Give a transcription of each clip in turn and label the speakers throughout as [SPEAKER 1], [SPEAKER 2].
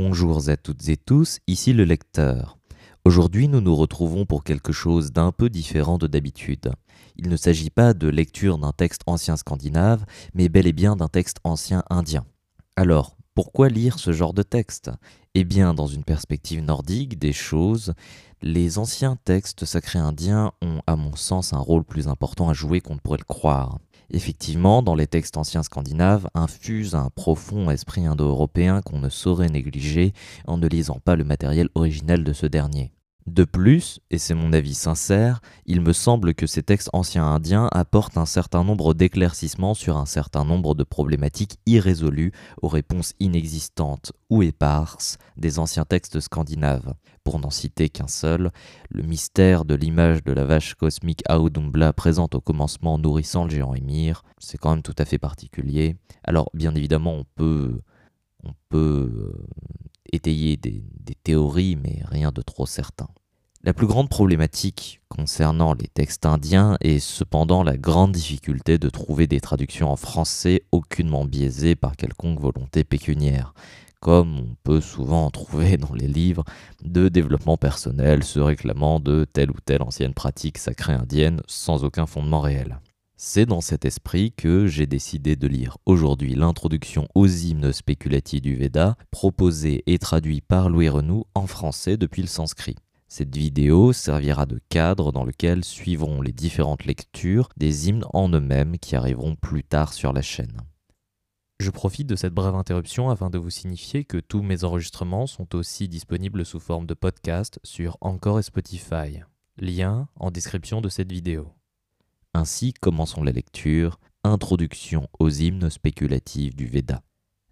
[SPEAKER 1] Bonjour à toutes et tous, ici le lecteur. Aujourd'hui nous nous retrouvons pour quelque chose d'un peu différent de d'habitude. Il ne s'agit pas de lecture d'un texte ancien scandinave, mais bel et bien d'un texte ancien indien. Alors, pourquoi lire ce genre de texte? Eh bien, dans une perspective nordique des choses, les anciens textes sacrés indiens ont, à mon sens, un rôle plus important à jouer qu'on ne pourrait le croire. Effectivement, dans les textes anciens scandinaves, infuse un profond esprit indo-européen qu'on ne saurait négliger en ne lisant pas le matériel originel de ce dernier. De plus, et c'est mon avis sincère, il me semble que ces textes anciens indiens apportent un certain nombre d'éclaircissements sur un certain nombre de problématiques irrésolues aux réponses inexistantes ou éparses des anciens textes scandinaves. Pour n'en citer qu'un seul, le mystère de l'image de la vache cosmique Audumbla présente au commencement nourrissant le géant Émir, c'est quand même tout à fait particulier. Alors bien évidemment on peut, on peut euh, étayer des théories mais rien de trop certain. La plus grande problématique concernant les textes indiens est cependant la grande difficulté de trouver des traductions en français aucunement biaisées par quelconque volonté pécuniaire, comme on peut souvent en trouver dans les livres de développement personnel se réclamant de telle ou telle ancienne pratique sacrée indienne sans aucun fondement réel. C'est dans cet esprit que j'ai décidé de lire aujourd'hui l'introduction aux hymnes spéculatifs du Veda, proposée et traduit par Louis Renou en français depuis le sanskrit. Cette vidéo servira de cadre dans lequel suivront les différentes lectures des hymnes en eux-mêmes qui arriveront plus tard sur la chaîne. Je profite de cette brève interruption afin de vous signifier que tous mes enregistrements sont aussi disponibles sous forme de podcast sur Encore et Spotify. Lien en description de cette vidéo. Ainsi commençons la lecture. Introduction aux hymnes spéculatifs du Veda.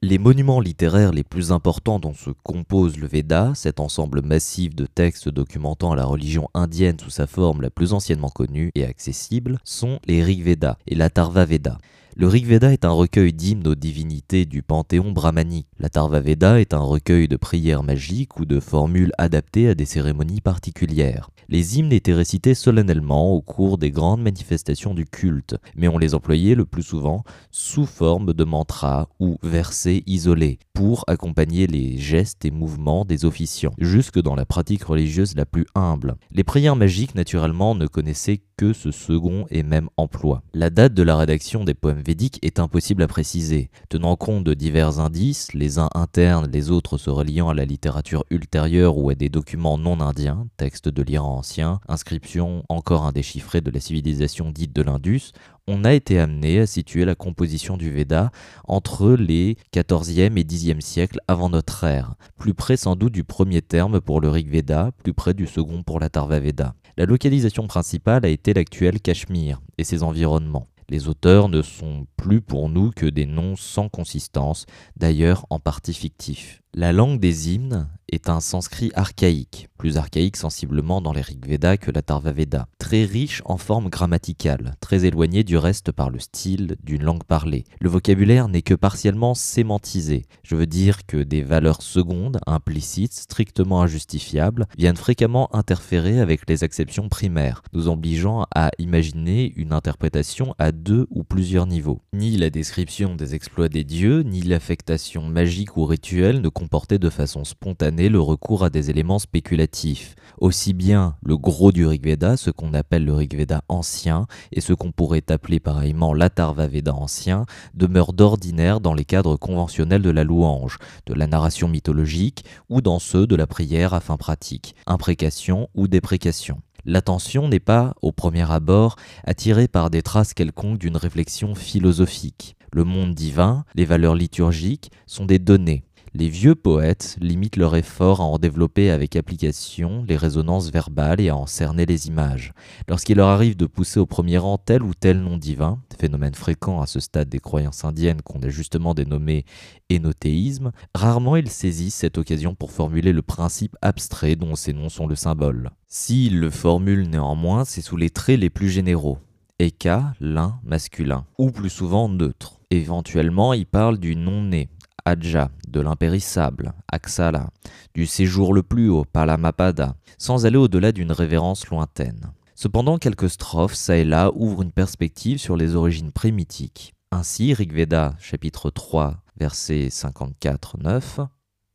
[SPEAKER 1] Les monuments littéraires les plus importants dont se compose le Veda, cet ensemble massif de textes documentant la religion indienne sous sa forme la plus anciennement connue et accessible, sont les Rig Veda et la Tarva Veda. Le Rig Veda est un recueil d'hymnes aux divinités du panthéon brahmanique. La Tarva Veda est un recueil de prières magiques ou de formules adaptées à des cérémonies particulières. Les hymnes étaient récités solennellement au cours des grandes manifestations du culte, mais on les employait le plus souvent sous forme de mantras ou versets isolés, pour accompagner les gestes et mouvements des officiants, jusque dans la pratique religieuse la plus humble. Les prières magiques, naturellement, ne connaissaient que ce second et même emploi. La date de la rédaction des poèmes védiques est impossible à préciser, tenant compte de divers indices, les uns internes, les autres se reliant à la littérature ultérieure ou à des documents non indiens, textes de l'Iran ancien, inscriptions encore indéchiffrées de la civilisation dite de l'Indus, on a été amené à situer la composition du Veda entre les 14e et 10e siècles avant notre ère, plus près sans doute du premier terme pour le Rig Veda, plus près du second pour la Tarva Veda. La localisation principale a été l'actuel Cachemire et ses environnements. Les auteurs ne sont plus pour nous que des noms sans consistance, d'ailleurs en partie fictifs. La langue des hymnes est un sanskrit archaïque, plus archaïque sensiblement dans les Rig Veda que la Tarva Veda, très riche en formes grammaticales, très éloigné du reste par le style d'une langue parlée. Le vocabulaire n'est que partiellement sémantisé, je veux dire que des valeurs secondes, implicites, strictement injustifiables, viennent fréquemment interférer avec les acceptions primaires, nous obligeant à imaginer une interprétation à deux ou plusieurs niveaux. Ni la description des exploits des dieux, ni l'affectation magique ou rituelle ne comportaient de façon spontanée le recours à des éléments spéculatifs. Aussi bien le gros du Rigveda, ce qu'on appelle le Rigveda ancien, et ce qu'on pourrait appeler pareillement l'Atharva Veda ancien, demeure d'ordinaire dans les cadres conventionnels de la louange, de la narration mythologique ou dans ceux de la prière à fin pratique, imprécation ou déprécation. L'attention n'est pas, au premier abord, attirée par des traces quelconques d'une réflexion philosophique. Le monde divin, les valeurs liturgiques sont des données, les vieux poètes limitent leur effort à en développer avec application les résonances verbales et à en cerner les images. Lorsqu'il leur arrive de pousser au premier rang tel ou tel nom divin, phénomène fréquent à ce stade des croyances indiennes qu'on a justement dénommé énothéisme, rarement ils saisissent cette occasion pour formuler le principe abstrait dont ces noms sont le symbole. S'ils le formulent néanmoins, c'est sous les traits les plus généraux. Eka, l'un, masculin, ou plus souvent neutre. Éventuellement, ils parlent du non-né, Adja, de l'impérissable, Aksala, du séjour le plus haut, Palamapada, sans aller au-delà d'une révérence lointaine. Cependant, quelques strophes, ça et là, ouvrent une perspective sur les origines prémitiques. Ainsi, Rigveda, chapitre 3, verset 54-9,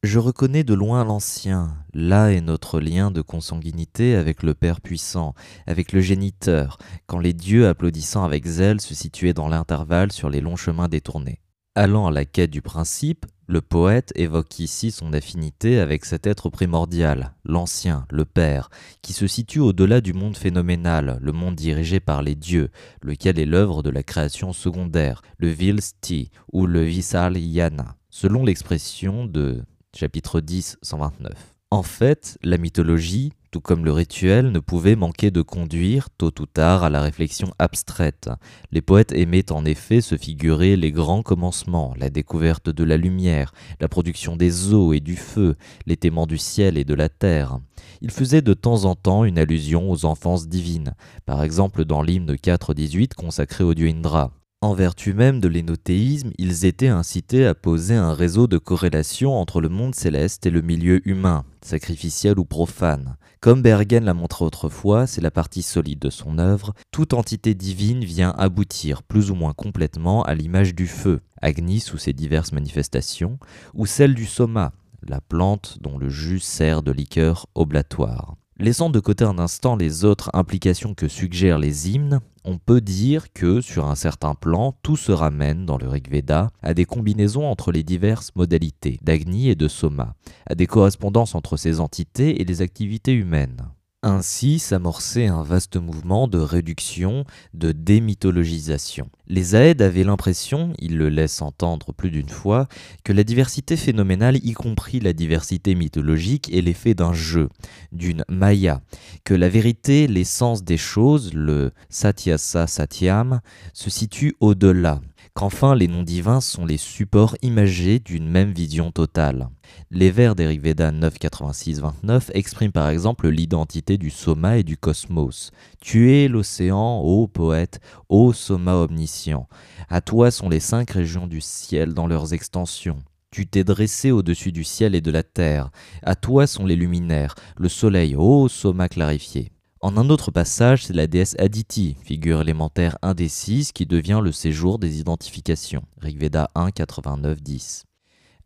[SPEAKER 1] Je reconnais de loin l'ancien, là est notre lien de consanguinité avec le Père puissant, avec le géniteur, quand les dieux applaudissant avec zèle se situaient dans l'intervalle sur les longs chemins détournés. Allant à la quête du principe, le poète évoque ici son affinité avec cet être primordial, l'ancien, le Père, qui se situe au-delà du monde phénoménal, le monde dirigé par les dieux, lequel est l'œuvre de la création secondaire, le Vilsti ou le Visalyana, selon l'expression de chapitre 10, 129. En fait, la mythologie, tout comme le rituel, ne pouvait manquer de conduire, tôt ou tard, à la réflexion abstraite. Les poètes aimaient en effet se figurer les grands commencements, la découverte de la lumière, la production des eaux et du feu, l'étément du ciel et de la terre. Ils faisaient de temps en temps une allusion aux enfances divines, par exemple dans l'hymne 4.18 consacré au dieu Indra. En vertu même de l'énothéisme, ils étaient incités à poser un réseau de corrélation entre le monde céleste et le milieu humain, sacrificiel ou profane. Comme Bergen l'a montré autrefois, c'est la partie solide de son œuvre, toute entité divine vient aboutir plus ou moins complètement à l'image du feu, Agni sous ses diverses manifestations, ou celle du soma, la plante dont le jus sert de liqueur oblatoire. Laissant de côté un instant les autres implications que suggèrent les hymnes, on peut dire que, sur un certain plan, tout se ramène dans le Rig Veda à des combinaisons entre les diverses modalités d'Agni et de Soma, à des correspondances entre ces entités et les activités humaines. Ainsi s'amorçait un vaste mouvement de réduction, de démythologisation. Les Aèdes avaient l'impression, ils le laissent entendre plus d'une fois, que la diversité phénoménale, y compris la diversité mythologique, est l'effet d'un jeu, d'une maya, que la vérité, l'essence des choses, le satyasa satyam, se situe au-delà, qu'enfin les noms divins sont les supports imagés d'une même vision totale. Les vers des Rigveda 9.86-29 expriment par exemple l'identité du soma et du cosmos. Tu es l'océan, ô poète, ô soma omniscient. À toi sont les cinq régions du ciel dans leurs extensions. Tu t'es dressé au-dessus du ciel et de la terre. À toi sont les luminaires, le soleil, ô soma clarifié. En un autre passage, c'est la déesse Aditi, figure élémentaire indécise qui devient le séjour des identifications. Rigveda 1, 89, 10.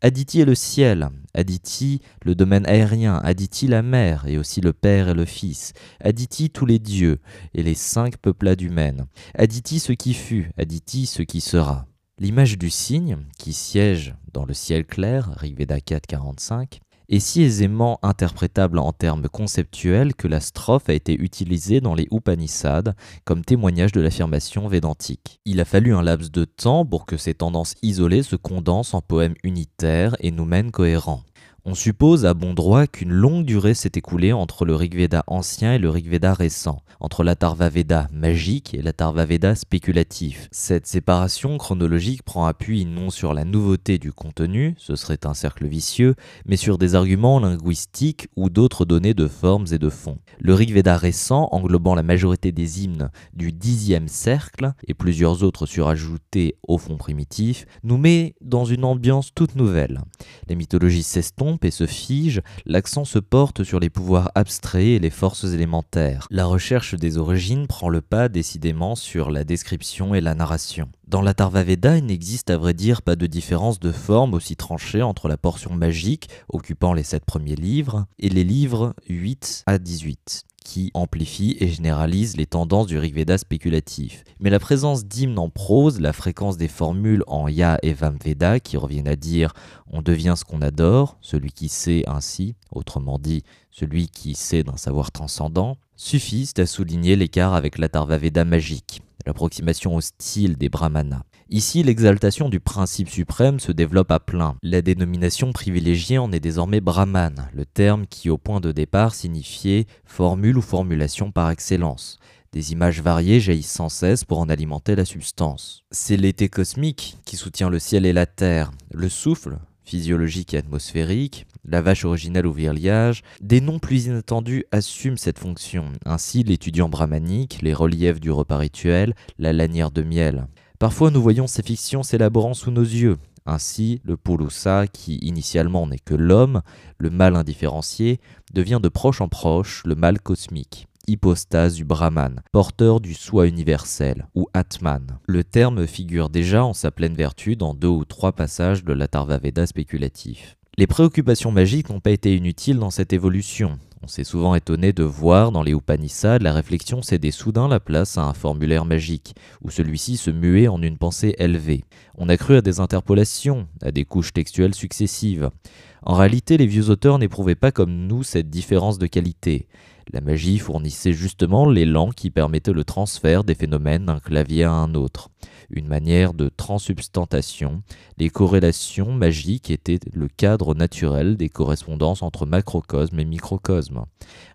[SPEAKER 1] Aditi est le ciel, Aditi le domaine aérien, Aditi la mer et aussi le Père et le Fils, Aditi tous les dieux et les cinq peuplades humaines, Aditi ce qui fut, Aditi ce qui sera. L'image du cygne, qui siège dans le ciel clair, Rigveda 4, 45, est si aisément interprétable en termes conceptuels que la strophe a été utilisée dans les Upanishads comme témoignage de l'affirmation védantique. Il a fallu un laps de temps pour que ces tendances isolées se condensent en poèmes unitaires et nous mènent cohérents. On suppose à bon droit qu'une longue durée s'est écoulée entre le Rigveda ancien et le Rigveda récent, entre l'Atharva Veda magique et l'Atharva Veda spéculatif. Cette séparation chronologique prend appui non sur la nouveauté du contenu, ce serait un cercle vicieux, mais sur des arguments linguistiques ou d'autres données de formes et de fond. Le Rigveda récent, englobant la majorité des hymnes du dixième cercle et plusieurs autres surajoutés au fond primitif, nous met dans une ambiance toute nouvelle. Les mythologies s'estompent et se fige, l'accent se porte sur les pouvoirs abstraits et les forces élémentaires. La recherche des origines prend le pas décidément sur la description et la narration. Dans la Veda, il n'existe à vrai dire pas de différence de forme aussi tranchée entre la portion magique, occupant les sept premiers livres, et les livres 8 à 18 qui amplifie et généralise les tendances du Rigveda spéculatif. Mais la présence d'hymnes en prose, la fréquence des formules en Ya et Veda qui reviennent à dire on devient ce qu'on adore, celui qui sait ainsi, autrement dit, celui qui sait d'un savoir transcendant, suffisent à souligner l'écart avec la Veda magique, l'approximation au style des Brahmanas. Ici, l'exaltation du principe suprême se développe à plein. La dénomination privilégiée en est désormais Brahman, le terme qui au point de départ signifiait formule ou formulation par excellence. Des images variées jaillissent sans cesse pour en alimenter la substance. C'est l'été cosmique qui soutient le ciel et la terre, le souffle, physiologique et atmosphérique, la vache originale au virliage, des noms plus inattendus assument cette fonction. Ainsi, l'étudiant brahmanique, les reliefs du repas rituel, la lanière de miel. Parfois nous voyons ces fictions s'élaborant sous nos yeux. Ainsi, le Pulusa, qui initialement n'est que l'homme, le mal indifférencié, devient de proche en proche le mal cosmique, hypostase du Brahman, porteur du soi universel, ou Atman. Le terme figure déjà en sa pleine vertu dans deux ou trois passages de l'Atharvaveda spéculatif. Les préoccupations magiques n'ont pas été inutiles dans cette évolution. On s'est souvent étonné de voir dans les Upanishads la réflexion céder soudain la place à un formulaire magique, où celui-ci se muait en une pensée élevée. On a cru à des interpolations, à des couches textuelles successives. En réalité, les vieux auteurs n'éprouvaient pas comme nous cette différence de qualité. La magie fournissait justement l'élan qui permettait le transfert des phénomènes d'un clavier à un autre. Une manière de transsubstantation, les corrélations magiques étaient le cadre naturel des correspondances entre macrocosme et microcosme.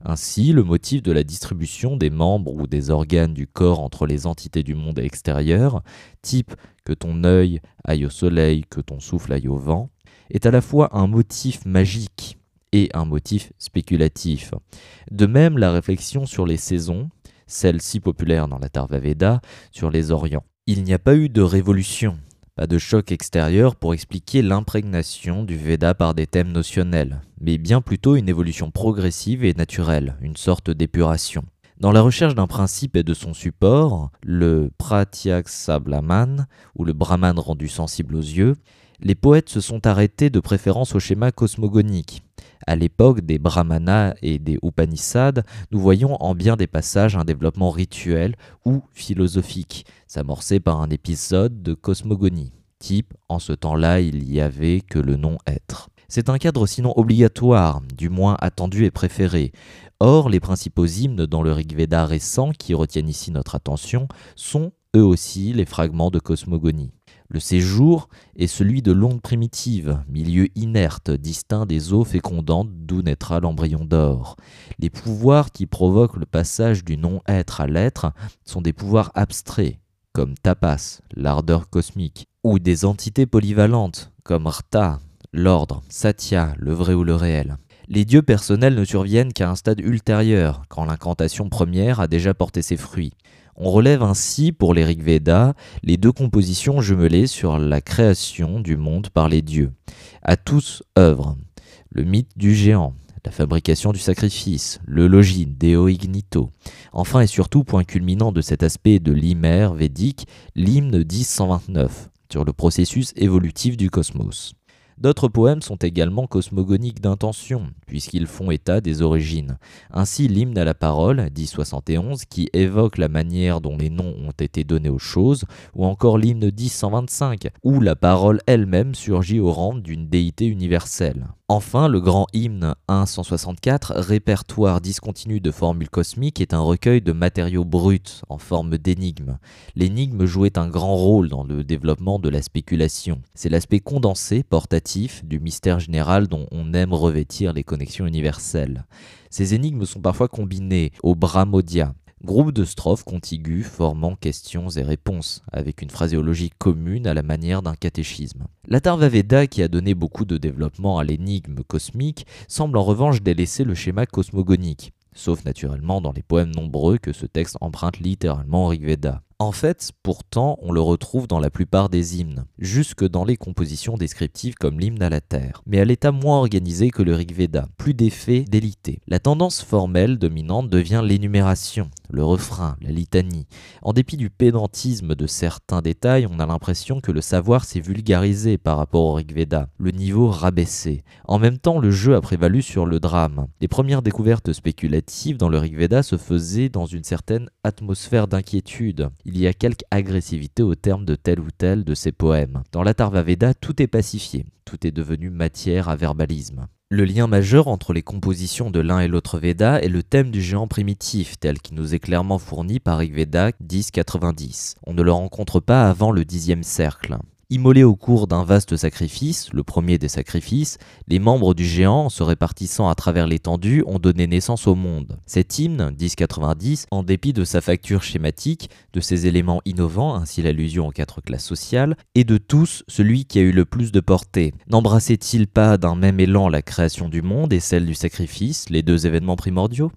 [SPEAKER 1] Ainsi, le motif de la distribution des membres ou des organes du corps entre les entités du monde extérieur, type que ton œil aille au soleil, que ton souffle aille au vent, est à la fois un motif magique et un motif spéculatif. De même, la réflexion sur les saisons, celle si populaire dans la Tarva Veda, sur les Orients. Il n'y a pas eu de révolution, pas de choc extérieur pour expliquer l'imprégnation du Veda par des thèmes notionnels, mais bien plutôt une évolution progressive et naturelle, une sorte d'épuration. Dans la recherche d'un principe et de son support, le Sablaman, ou le Brahman rendu sensible aux yeux, les poètes se sont arrêtés de préférence au schéma cosmogonique. À l'époque des Brahmanas et des Upanishads, nous voyons en bien des passages un développement rituel ou philosophique, s'amorcé par un épisode de cosmogonie. Type, en ce temps-là, il y avait que le non-être. C'est un cadre sinon obligatoire, du moins attendu et préféré. Or, les principaux hymnes dans le Rig Veda récent qui retiennent ici notre attention sont eux aussi les fragments de cosmogonie. Le séjour est celui de l'onde primitive, milieu inerte, distinct des eaux fécondantes d'où naîtra l'embryon d'or. Les pouvoirs qui provoquent le passage du non-être à l'être sont des pouvoirs abstraits, comme tapas, l'ardeur cosmique, ou des entités polyvalentes, comme rta, l'ordre, satya, le vrai ou le réel. Les dieux personnels ne surviennent qu'à un stade ultérieur, quand l'incantation première a déjà porté ses fruits. On relève ainsi pour les Veda les deux compositions jumelées sur la création du monde par les dieux. À tous œuvrent le mythe du géant, la fabrication du sacrifice, le logis Deo Ignito. Enfin et surtout, point culminant de cet aspect de l'hymère védique, l'hymne 1029 sur le processus évolutif du cosmos. D'autres poèmes sont également cosmogoniques d'intention, puisqu'ils font état des origines. Ainsi l'hymne à la parole, 1071, qui évoque la manière dont les noms ont été donnés aux choses, ou encore l'hymne 1025, où la parole elle-même surgit au rang d'une déité universelle. Enfin, le grand hymne 164, répertoire discontinu de formules cosmiques, est un recueil de matériaux bruts en forme d'énigmes. L'énigme jouait un grand rôle dans le développement de la spéculation. C'est l'aspect condensé, portatif, du mystère général dont on aime revêtir les connexions universelles. Ces énigmes sont parfois combinées au Brahmodia, Groupe de strophes contigus formant questions et réponses, avec une phraséologie commune à la manière d'un catéchisme. La Veda, qui a donné beaucoup de développement à l'énigme cosmique, semble en revanche délaisser le schéma cosmogonique, sauf naturellement dans les poèmes nombreux que ce texte emprunte littéralement au Rigveda. En fait, pourtant, on le retrouve dans la plupart des hymnes, jusque dans les compositions descriptives comme l'hymne à la terre, mais à l'état moins organisé que le Rigveda, plus d'effets d'élité. La tendance formelle dominante devient l'énumération, le refrain, la litanie. En dépit du pédantisme de certains détails, on a l'impression que le savoir s'est vulgarisé par rapport au Rigveda, le niveau rabaissé. En même temps, le jeu a prévalu sur le drame. Les premières découvertes spéculatives dans le Rigveda se faisaient dans une certaine atmosphère d'inquiétude il y a quelque agressivité au terme de tel ou tel de ces poèmes. Dans l'Atharva Veda, tout est pacifié, tout est devenu matière à verbalisme. Le lien majeur entre les compositions de l'un et l'autre Veda est le thème du géant primitif, tel qu'il nous est clairement fourni par Rigveda 1090. On ne le rencontre pas avant le dixième cercle. Immolés au cours d'un vaste sacrifice, le premier des sacrifices, les membres du géant, se répartissant à travers l'étendue, ont donné naissance au monde. Cet hymne, 1090, en dépit de sa facture schématique, de ses éléments innovants, ainsi l'allusion aux quatre classes sociales, est de tous celui qui a eu le plus de portée. N'embrassait-il pas d'un même élan la création du monde et celle du sacrifice, les deux événements primordiaux?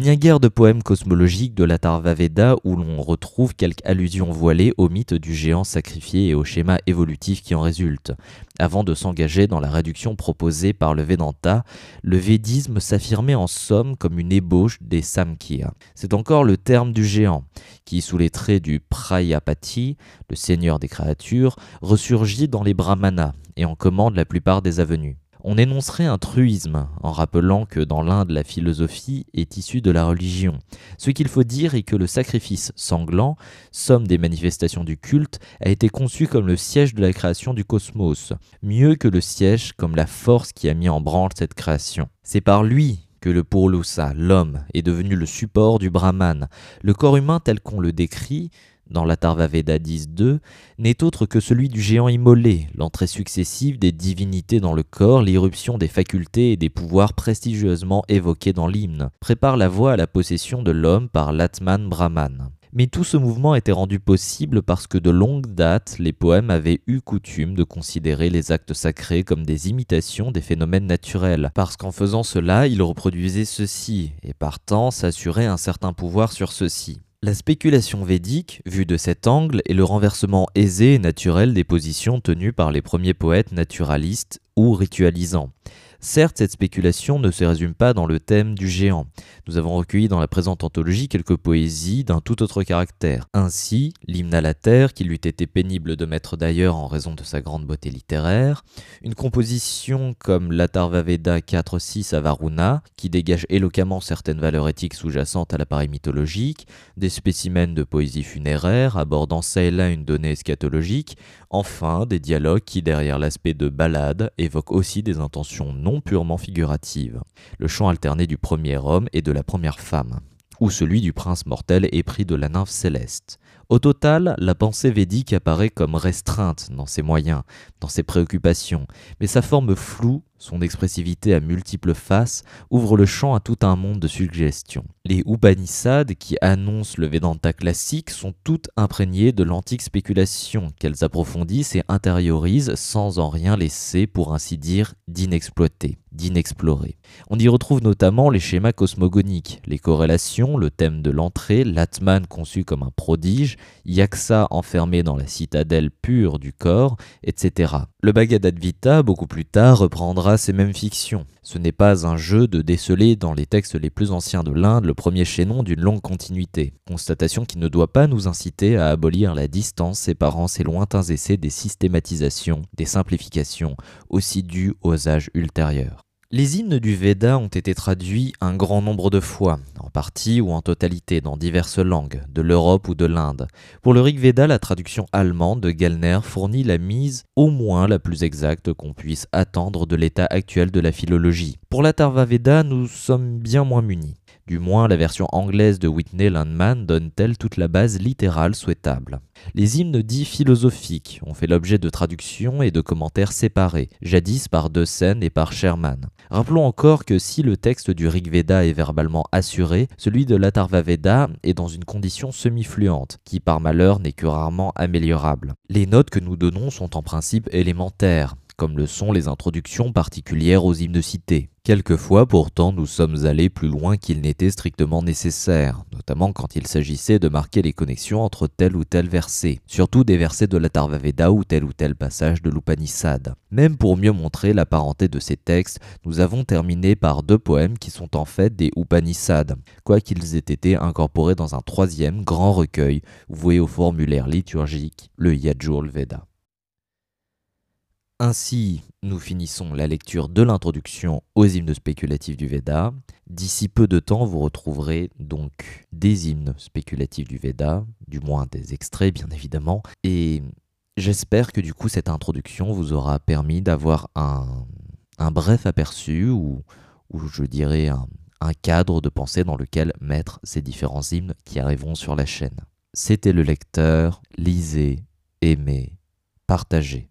[SPEAKER 1] Il n'y a guère de poèmes cosmologiques de la Veda où l'on retrouve quelques allusions voilées au mythe du géant sacrifié et au schéma évolutif qui en résulte. Avant de s'engager dans la réduction proposée par le Vedanta, le védisme s'affirmait en somme comme une ébauche des Samkhya. C'est encore le terme du géant, qui, sous les traits du Prayapati, le seigneur des créatures, ressurgit dans les Brahmanas et en commande la plupart des avenues. On énoncerait un truisme en rappelant que dans l'Inde la philosophie est issue de la religion. Ce qu'il faut dire est que le sacrifice sanglant, somme des manifestations du culte, a été conçu comme le siège de la création du cosmos, mieux que le siège comme la force qui a mis en branle cette création. C'est par lui que le Purlusa, l'homme, est devenu le support du Brahman. Le corps humain tel qu'on le décrit, dans la Veda 10.2, n'est autre que celui du géant immolé, l'entrée successive des divinités dans le corps, l'irruption des facultés et des pouvoirs prestigieusement évoqués dans l'hymne, prépare la voie à la possession de l'homme par l'Atman Brahman. Mais tout ce mouvement était rendu possible parce que de longue date, les poèmes avaient eu coutume de considérer les actes sacrés comme des imitations des phénomènes naturels, parce qu'en faisant cela, ils reproduisaient ceci, et partant s'assuraient un certain pouvoir sur ceci. La spéculation védique, vue de cet angle, est le renversement aisé et naturel des positions tenues par les premiers poètes naturalistes ou ritualisants. Certes, cette spéculation ne se résume pas dans le thème du géant. Nous avons recueilli dans la présente anthologie quelques poésies d'un tout autre caractère. Ainsi, l'hymne à la terre, qu'il eût été pénible de mettre d'ailleurs en raison de sa grande beauté littéraire, une composition comme l'Atharvaveda 4-6 à Varuna, qui dégage éloquemment certaines valeurs éthiques sous-jacentes à l'appareil mythologique, des spécimens de poésie funéraire abordant ça et là une donnée eschatologique, enfin des dialogues qui, derrière l'aspect de ballade, évoquent aussi des intentions non purement figurative, le chant alterné du premier homme et de la première femme, ou celui du prince mortel épris de la nymphe céleste. Au total, la pensée védique apparaît comme restreinte dans ses moyens, dans ses préoccupations, mais sa forme floue son expressivité à multiples faces ouvre le champ à tout un monde de suggestions. Les Upanishads, qui annoncent le Vedanta classique, sont toutes imprégnées de l'antique spéculation qu'elles approfondissent et intériorisent sans en rien laisser, pour ainsi dire, d'inexploité, d'inexploré. On y retrouve notamment les schémas cosmogoniques, les corrélations, le thème de l'entrée, l'Atman conçu comme un prodige, Yaksa enfermé dans la citadelle pure du corps, etc. Le Bhagavad Gita, beaucoup plus tard, reprendra ces mêmes fictions. Ce n'est pas un jeu de déceler dans les textes les plus anciens de l'Inde le premier chaînon d'une longue continuité, constatation qui ne doit pas nous inciter à abolir la distance séparant ces lointains essais des systématisations, des simplifications, aussi dues aux âges ultérieurs. Les hymnes du Veda ont été traduits un grand nombre de fois, en partie ou en totalité dans diverses langues, de l'Europe ou de l'Inde. Pour le Rig Veda, la traduction allemande de Gellner fournit la mise au moins la plus exacte qu'on puisse attendre de l'état actuel de la philologie. Pour la Tarva Veda, nous sommes bien moins munis. Du moins, la version anglaise de Whitney Landman donne-t-elle toute la base littérale souhaitable. Les hymnes dits philosophiques ont fait l'objet de traductions et de commentaires séparés, jadis par De et par Sherman. Rappelons encore que si le texte du Rig Veda est verbalement assuré, celui de l'Atharva Veda est dans une condition semi-fluente, qui par malheur n'est que rarement améliorable. Les notes que nous donnons sont en principe élémentaires, comme le sont les introductions particulières aux hymnes cités. Quelquefois pourtant nous sommes allés plus loin qu'il n'était strictement nécessaire, notamment quand il s'agissait de marquer les connexions entre tel ou tel verset, surtout des versets de la Tarvaveda ou tel ou tel passage de l'Upanishad. Même pour mieux montrer la parenté de ces textes, nous avons terminé par deux poèmes qui sont en fait des Upanishads, quoiqu'ils aient été incorporés dans un troisième grand recueil voué au formulaire liturgique, le Yajur Veda. Ainsi, nous finissons la lecture de l'introduction aux hymnes spéculatifs du Veda. D'ici peu de temps, vous retrouverez donc des hymnes spéculatifs du Veda, du moins des extraits bien évidemment, et j'espère que du coup cette introduction vous aura permis d'avoir un, bref aperçu ou, je dirais un, un cadre de pensée dans lequel mettre ces différents hymnes qui arriveront sur la chaîne. C'était le lecteur, lisez, aimez, partagez.